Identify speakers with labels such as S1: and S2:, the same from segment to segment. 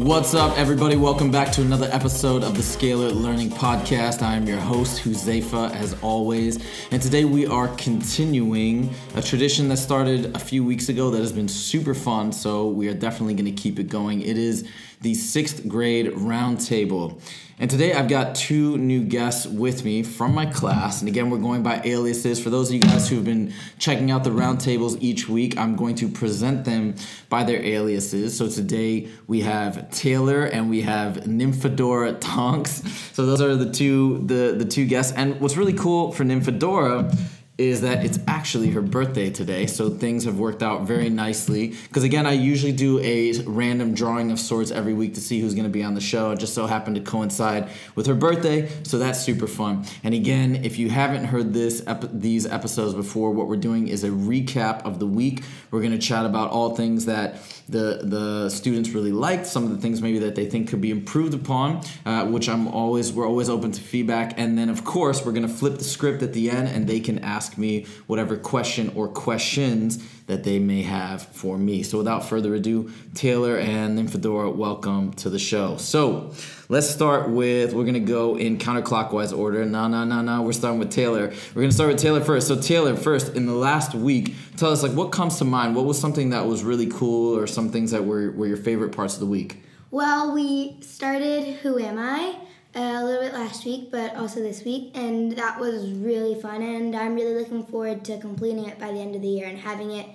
S1: What's up, everybody? Welcome back to another episode of the Scalar Learning Podcast. I am your host, Huzefa, as always. And today we are continuing a tradition that started a few weeks ago that has been super fun. So we are definitely going to keep it going. It is the sixth grade roundtable. And today I've got two new guests with me from my class. And again, we're going by aliases. For those of you guys who have been checking out the roundtables each week, I'm going to present them by their aliases. So today we have Taylor and we have Nymphadora Tonks. So those are the two the, the two guests. And what's really cool for Nymphadora is that it's actually her birthday today, so things have worked out very nicely. Because again, I usually do a random drawing of sorts every week to see who's going to be on the show. It just so happened to coincide with her birthday, so that's super fun. And again, if you haven't heard this ep- these episodes before, what we're doing is a recap of the week. We're going to chat about all things that the the students really liked, some of the things maybe that they think could be improved upon, uh, which I'm always we're always open to feedback. And then of course we're going to flip the script at the end, and they can ask me whatever question or questions that they may have for me. So without further ado, Taylor and Nymphadora, welcome to the show. So let's start with we're gonna go in counterclockwise order. No, no, no, no. We're starting with Taylor. We're gonna start with Taylor first. So Taylor, first in the last week, tell us like what comes to mind. What was something that was really cool, or some things that were were your favorite parts of the week?
S2: Well, we started Who Am I a little bit last week, but also this week, and that was really fun. And I'm really looking forward to completing it by the end of the year and having it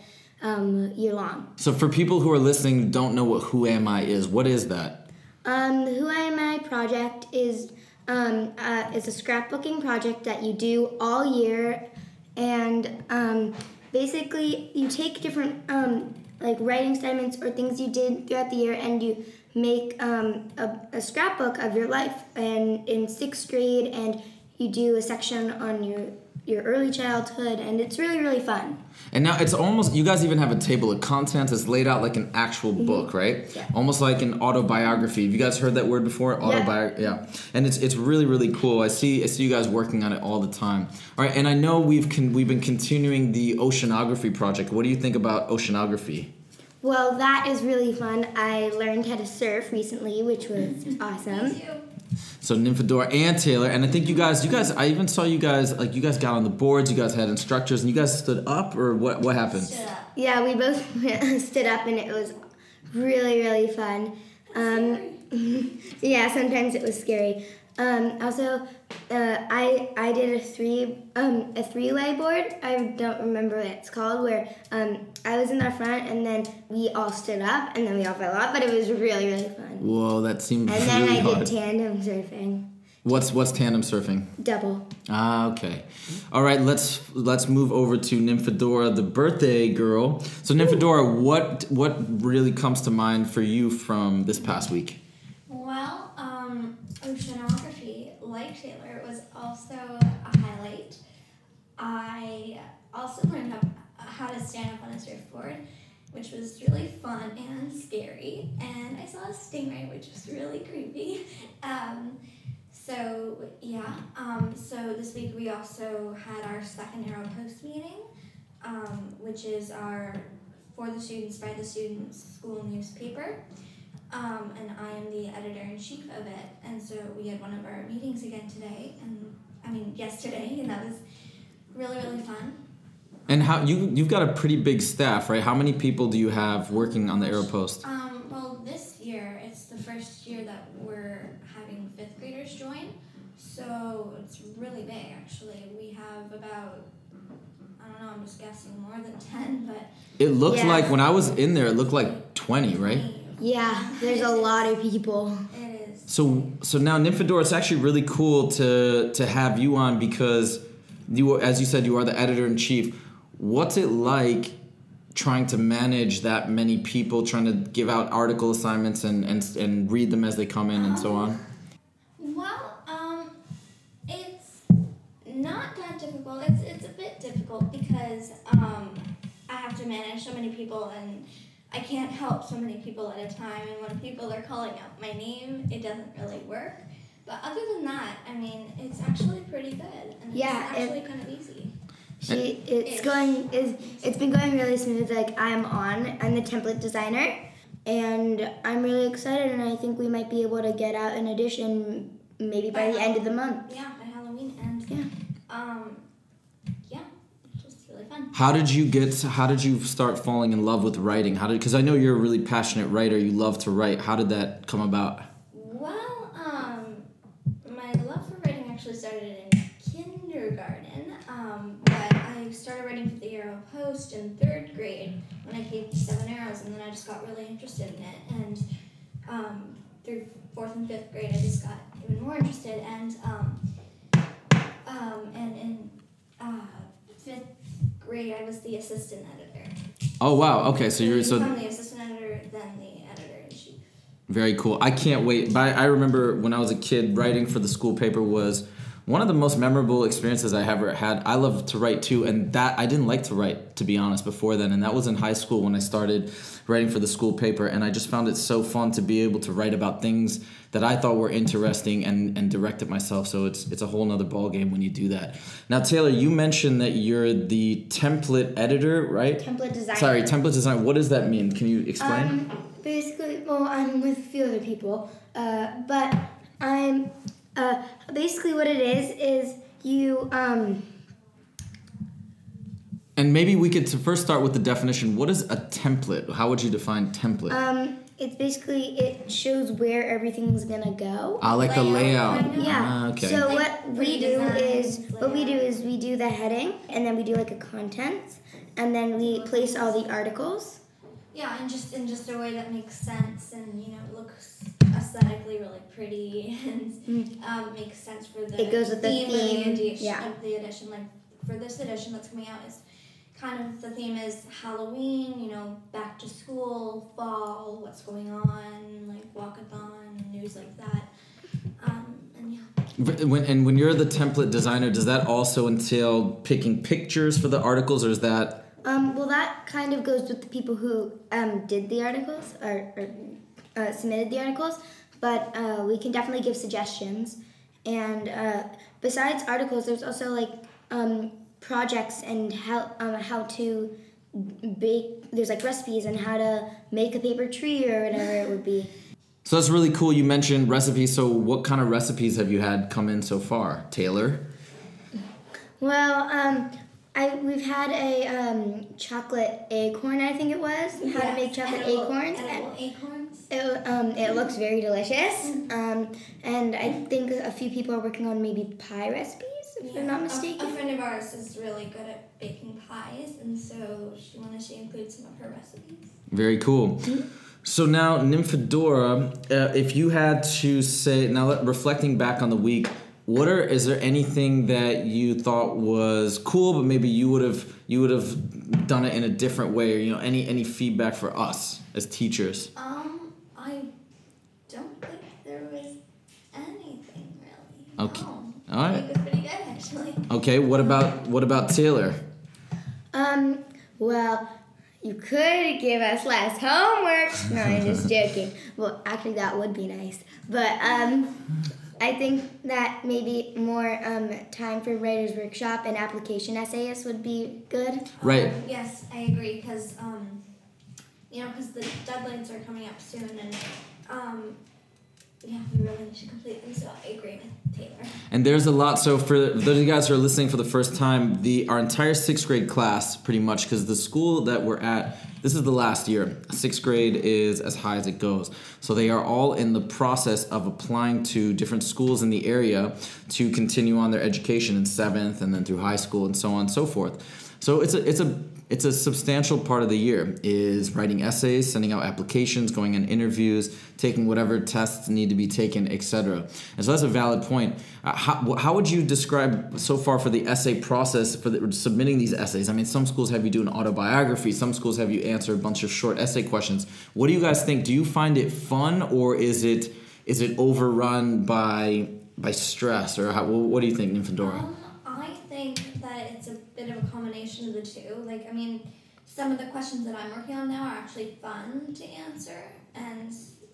S2: um, year long.
S1: So for people who are listening don't know what Who Am I is, what is that?
S2: Um, the Who Am I project is um, uh, is a scrapbooking project that you do all year, and um, basically you take different um, like writing assignments or things you did throughout the year, and you make um, a, a scrapbook of your life. And in sixth grade, and you do a section on your your early childhood, and it's really really fun.
S1: And now it's almost you guys even have a table of contents. It's laid out like an actual book, right?
S2: Mm-hmm. Yeah.
S1: Almost like an autobiography. Have you guys heard that word before? Autobiography. Yeah. And it's it's really really cool. I see I see you guys working on it all the time. All right, and I know we've con- we've been continuing the oceanography project. What do you think about oceanography?
S2: Well, that is really fun. I learned how to surf recently, which was awesome.
S1: So Nymphadora and Taylor, and I think you guys, you guys, I even saw you guys like you guys got on the boards. You guys had instructors, and you guys stood up, or what? What happened?
S2: Yeah, we both stood up and it was really, really fun. Um, yeah, sometimes it was scary. Um, also, uh, I I did a three um, a three way board. I don't remember what it's called. Where um, I was in the front and then we all stood up and then we all fell off. But it was really really fun.
S1: Whoa, that seemed
S2: And then
S1: really
S2: I
S1: hard.
S2: did tandem surfing,
S1: What's what's tandem surfing?
S2: double.
S1: Ah, okay. All right, let's let's move over to Nymphadora, the birthday girl. So Nymphadora, what what really comes to mind for you from this past week?
S3: Well, um, oceanography, like Taylor, was also a highlight. I also learned how, how to stand up on a surfboard, which was really fun and scary. And I saw a stingray, which was really creepy. Um, so, yeah, um, so this week we also had our second Arrow Post meeting, um, which is our for the students by the students school newspaper. Um, and I am the editor in chief of it. And so we had one of our meetings again today, and I mean yesterday, and that was really really fun.
S1: And how you you've got a pretty big staff, right? How many people do you have working on the Arrow Post?
S3: Um, well, this year it's the first year that we're having fifth graders join, so it's really big actually. We have about I don't know, I'm just guessing more than ten, but
S1: It looked
S2: Yeah.
S1: like when I was in there, it looked like twenty, right?
S2: Yeah, there's a lot of people.
S3: it is.
S1: So so now Nymphadora, it's actually really cool to to have you on because you, as you said, you are the editor in chief. What's it like trying to manage that many people, trying to give out article assignments and and, and read them as they come in and so on?
S3: Well, um, it's not that difficult. It's it's a bit difficult because um, I have to manage so many people and I can't help so many people at a time. And when people are calling out my name, it doesn't really work. But other than that, I mean, it's actually pretty good and
S2: Yeah,
S3: it's
S2: it-
S3: kind of easy.
S2: She it's
S3: Ish.
S2: going is it's been going really smooth. Like I'm on. I'm the template designer, and I'm really excited. And I think we might be able to get out an edition maybe by the end of the month.
S3: Yeah, by Halloween and
S2: Yeah.
S3: um, yeah, it's just really fun.
S1: How did you get? How did you start falling in love with writing? How did? Because I know you're a really passionate writer. You love to write. How did that come about?
S3: Well, um, my love for writing actually started in kindergarten, um, but I started writing for the Arrow Post in third grade when I came to Seven Arrows, and then I just got really interested in it. And um, through fourth and fifth grade, I just got even more interested. And um, um, and in uh, fifth grade, I was the assistant editor.
S1: Oh wow. Okay, so you're
S3: you
S1: so
S3: the assistant editor, then the editor in chief.
S1: Very cool. I can't wait. But I I remember when I was a kid, writing for the school paper was one of the most memorable experiences I ever had. I love to write too, and that I didn't like to write to be honest before then, and that was in high school when I started writing for the school paper, and I just found it so fun to be able to write about things that I thought were interesting and, and direct it myself. So it's it's a whole nother ball game when you do that. Now Taylor, you mentioned that you're the template editor, right?
S2: Template designer.
S1: Sorry, template design. What does that mean? Can you explain?
S2: Um, basically, well, I'm with a few other people, uh, but I'm uh, basically what it is is you um,
S1: And maybe we could to first start with the definition. What is a template? How would you define template?
S2: um, it's basically it shows where everything's gonna go.
S1: I like the
S3: layout.
S1: layout.
S2: Yeah.
S1: Ah, okay.
S2: So what we do is what we do is we do the heading and then we do like a contents and then we place all the articles.
S3: Yeah, and just in just a way that makes sense and you know looks aesthetically really pretty and um, makes sense for the
S2: It goes with the
S3: theme,
S2: theme,
S3: of the edition.
S2: yeah.
S3: Of the edition, like for this edition that's coming out is kind of the theme is Halloween. You know, back to school, fall, what's going on, like walkathon, news like that. Um, and yeah.
S1: When, and when you're the template designer, does that also entail picking pictures for the articles, or is that
S2: Um, well, that kind of goes with the people who um, did the articles or, or uh, submitted the articles, but uh, we can definitely give suggestions. And uh, besides articles, there's also like um, projects and how um, how to bake. There's like recipes and how to make a paper tree or whatever it would be.
S1: so? That's really cool. You mentioned recipes. So, what kind of recipes have you had come in so far, Taylor?
S2: Well, um, I we've had a um, chocolate acorn, I think it was. How to make chocolate
S3: edible,
S2: acorns.
S3: Edible acorns.
S2: It, um, it looks very delicious. Um, and I think a few people are working on maybe pie recipes, if I'm not mistaken.
S3: A, friend of ours is really good at baking pies, and so she wanted to include some of her recipes.
S1: Very cool. So now, Nymphadora, uh, if you had to say now, let- reflecting back on the week, what are is there anything that you thought was cool, but maybe you would have you would have done it in a different way, or you know, any any feedback for us as teachers?
S3: Um, I don't think there was anything really.
S1: Okay.
S3: No.
S1: All right.
S3: I think it was pretty good actually.
S1: Okay, what about what about Taylor?
S2: Um, well, you could give us less homework. No, I'm just joking. Well, actually, that would be nice. But um, I think that maybe more um, time for writers' workshop and application essays would be good.
S1: Right.
S3: Um, yes, I agree because um, you know, because the deadlines are coming up soon, and um,
S1: And there's a lot. So for those of you guys who are listening for the first time, the our entire sixth grade class, pretty much, because the school that we're at, this is the last year. Sixth grade is as high as it goes. So they are all in the process of applying to different schools in the area to continue on their education in seventh and then through high school and so on and so forth. So it's a it's a it's a substantial part of the year is writing essays, sending out applications, going on interviews, taking whatever tests need to be taken, etc. And so that's a valid point. Uh, how, how would you describe so far for the essay process for the, submitting these essays? I mean, some schools have you do an autobiography, some schools have you answer a bunch of short essay questions. What do you guys think? Do you find it fun or is it is it overrun by by stress or how, what do you think, Nymphadora?
S3: Um, I think that it's a bit of a combination of the two. Like, I mean, some of the questions that I'm working on now are actually fun to answer, and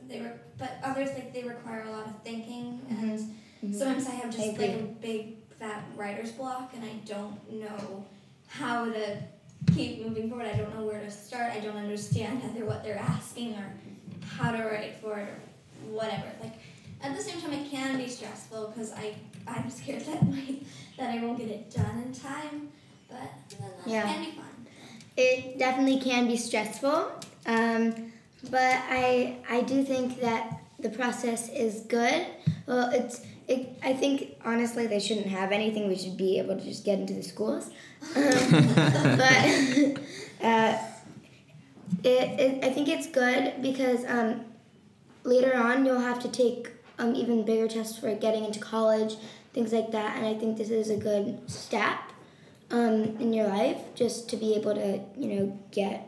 S3: they were, but others like they require a lot of thinking, and sometimes I have just
S2: I
S3: like a big fat writer's block, and I don't know how to keep moving forward. I don't know where to start. I don't understand either what they're asking or how to write for it or whatever. Like at the same time, it can be stressful because I I'm scared that my that I won't get it done in time. But
S2: Yeah.
S3: can be fun.
S2: It definitely can be stressful, um, but I I do think that the process is good. Well, it's it. I think honestly they shouldn't have anything. We should be able to just get into the schools, um, but uh, it, it I think it's good because um, later on you'll have to take um, even bigger tests for getting into college, things like that. And I think this is a good step um, in your life just to be able to you know get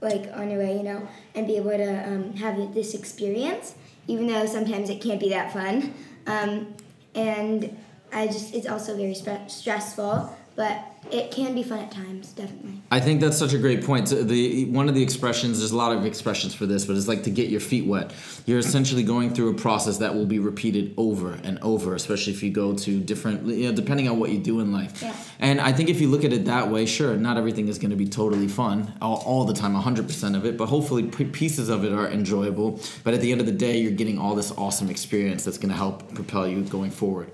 S2: like on your way you know and be able to um, have this experience even though sometimes it can't be that fun. Um, and i just it's also very stre- stressful but it can be fun at times definitely
S1: I think that's such a great point. So The one of the expressions, there's a lot of expressions for this, but it's like to get your feet wet. You're essentially going through a process that will be repeated over and over, especially if you go to different, you know, depending on what you do in life.
S2: Yeah.
S1: And I think if you look at it that way, sure, not everything is going to be totally fun all, all the time, 100% of it, but hopefully pieces of it are enjoyable. But at the end of the day, you're getting all this awesome experience that's going to help propel you going forward.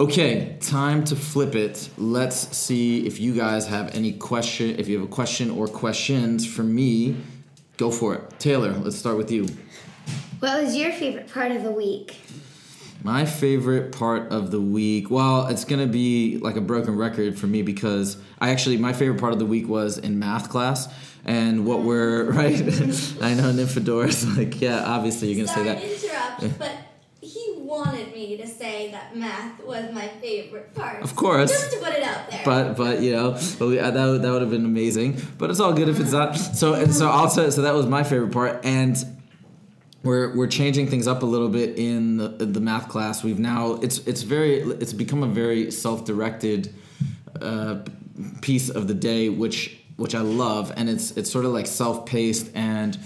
S1: Okay, time to flip it. Let's see if you guys have any question. If you have a question or questions for me, go for it. Taylor, let's start with you.
S2: what was your favorite part of the week
S1: My favorite part of the week, well, it's gonna be like a broken record for me because I actually my favorite part of the week was in math class. And what we're right, I know Nymphadora's like, yeah, obviously you're gonna
S3: Sorry
S1: say that.
S3: to interrupt, but wanted me to say that math was my favorite part.
S1: Of course.
S3: Just to put it out there.
S1: but but you know but we, uh, that, would- that would have been amazing but it's all good if it's not so and so i'll so that was my favorite part and we're we're changing things up a little bit in the, the math class we've now it's it's very it's become a very self-directed uh, piece of the day which which i love and it's it's sort of like self-paced and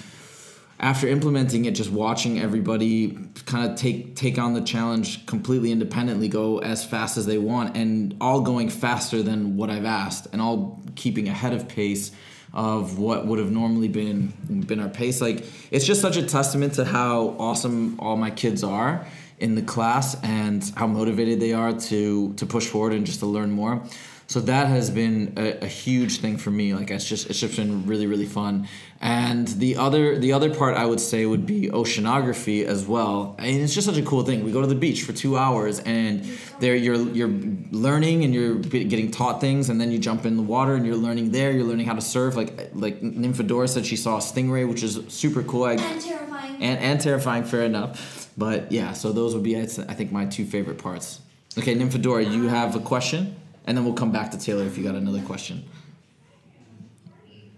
S1: after implementing it, just watching everybody kind of take take on the challenge completely independently, go as fast as they want, and all going faster than what I've asked, and all keeping ahead of pace of what would have normally been been our pace. Like it's just such a testament to how awesome all my kids are in the class and how motivated they are to to push forward and just to learn more. So that has been a, a huge thing for me. Like it's just it's just been really really fun. And the other the other part I would say would be oceanography as well. And it's just such a cool thing. We go to the beach for two hours and there you're you're learning and you're getting taught things, and then you jump in the water and you're learning there. You're learning how to surf. Like like Nymphadora said, she saw a stingray, which is super cool. I,
S3: and terrifying.
S1: and and terrifying. Fair enough. But yeah, so those would be I think my two favorite parts. Okay, Nymphadora, you have a question, and then we'll come back to Taylor if you got another question.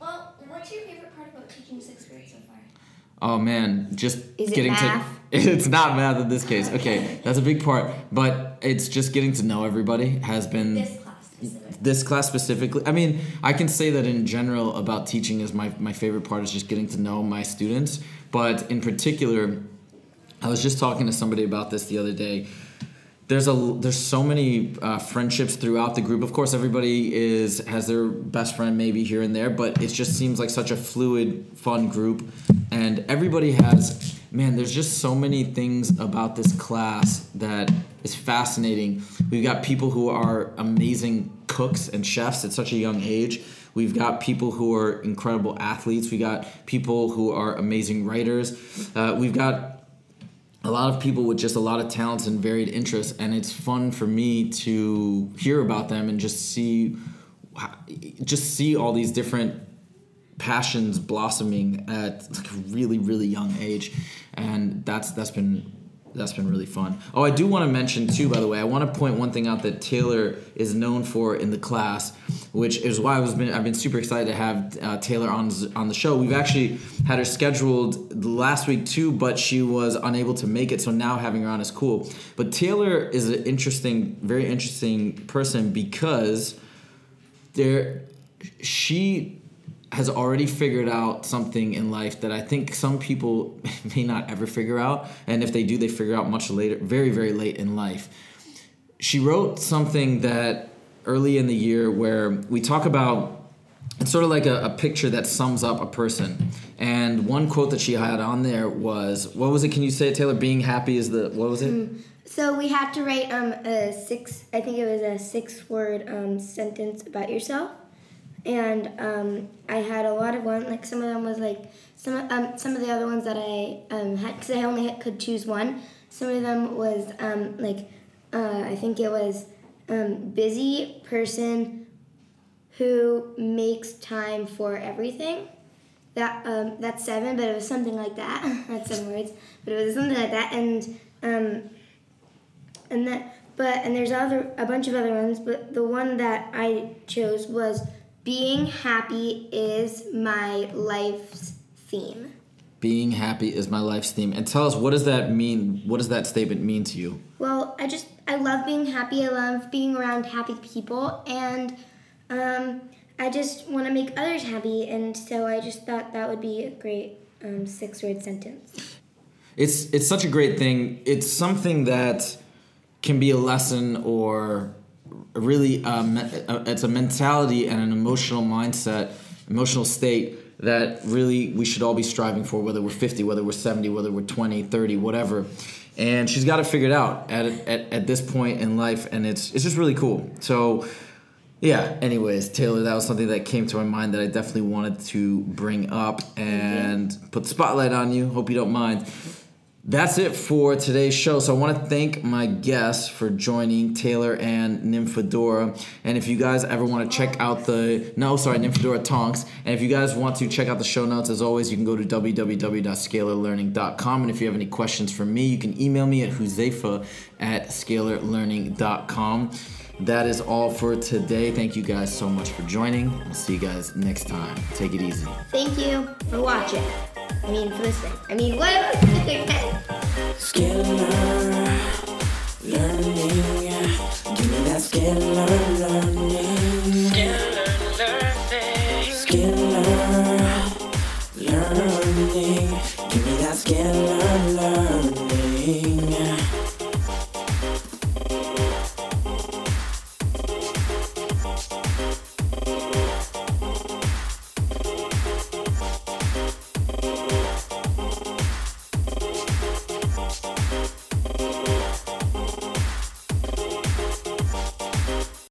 S3: well, what's your favorite part about teaching sixth grade so far?
S1: Oh man, just
S2: Is it
S1: getting
S2: math?
S1: to. It's not math in this case. Okay, that's a big part, but it's just getting to know everybody has been
S3: This class specifically.
S1: this class specifically i mean i can say that in general about teaching is my, my favorite part is just getting to know my students but in particular i was just talking to somebody about this the other day there's a there's so many uh, friendships throughout the group. Of course everybody is has their best friend maybe here and there but it just seems like such a fluid fun group. And everybody has man there's just so many things about this class that is fascinating. We've got people who are amazing cooks and chefs at such a young age. We've got people who are incredible athletes. We got people who are amazing writers. Uh, we've got a lot of people with just a lot of talents and varied interests and it's fun for me to hear about them and just see just see all these different passions blossoming at like a really really young age. And that's that's been that's been really fun. Oh i do want to mention too by the way i want to point one thing out that taylor is known for in the class which is why i was been i've been super excited to have uh, taylor on on the show. We've actually had her scheduled last week too but she was unable to make it so now having her on is cool. But taylor is an interesting very interesting person because there she has already figured out something in life that I think some people may not ever figure out, and if they do, they figure out much later, very very late in life. She wrote something that early in the year where we talk about it's sort of like a, a, picture that sums up a person. And one quote that she had on there was, "What was it? Can you say it, Taylor? Being happy is the what was it?" Mm.
S2: So we had to write um, a six. I think it was a six-word um, sentence about yourself and um, I had a lot of one. Like some of them was like some um, some of the other ones that I um, had because I only had, could choose one. Some of them was um, like uh, I think it was um, busy person who makes time for everything. That um, that's seven, but it was something like that. that's seven words, but it was something like that, and and that. But and there's other a bunch of other ones, but the one that I chose was being happy is my life's theme.
S1: Being happy is my life's theme. And tell us, what does that mean? What does that statement mean to you?
S2: Well, I just, I love being happy. I love being around happy people. And um, I just want to make others happy. And so I just thought that would be a great um, six word sentence.
S1: It's, it's such a great thing. It's something that can be a lesson or really um, it's a mentality and an emotional mindset, emotional state that really we should all be striving for, whether we're 50, whether we're 70, whether we're 20, 30, whatever. And she's got it figured out at, at, at this point in life, and it's it's just really cool. So, yeah. Anyways, Taylor, that was something that came to my mind that I definitely wanted to bring up and put the spotlight on you. Hope you don't mind. That's it for today's show. So I want to thank my guests for joining Taylor and Nymphadora. And if you guys ever want to check out the no, sorry, Nymphadora Tonks. And if you guys want to check out the show notes, as always, you can go to www.scalarlearning.com. And if you have any questions for me, you can email me at huzefa at scalarlearning.com. That is all for today. Thank you guys so much for joining. We'll see you guys next time. Take it easy.
S2: Thank you for watching. I mean, listen. I mean, what?
S4: Scalar learning. Give me that scalar learning. Scalar learning. Give me that learning.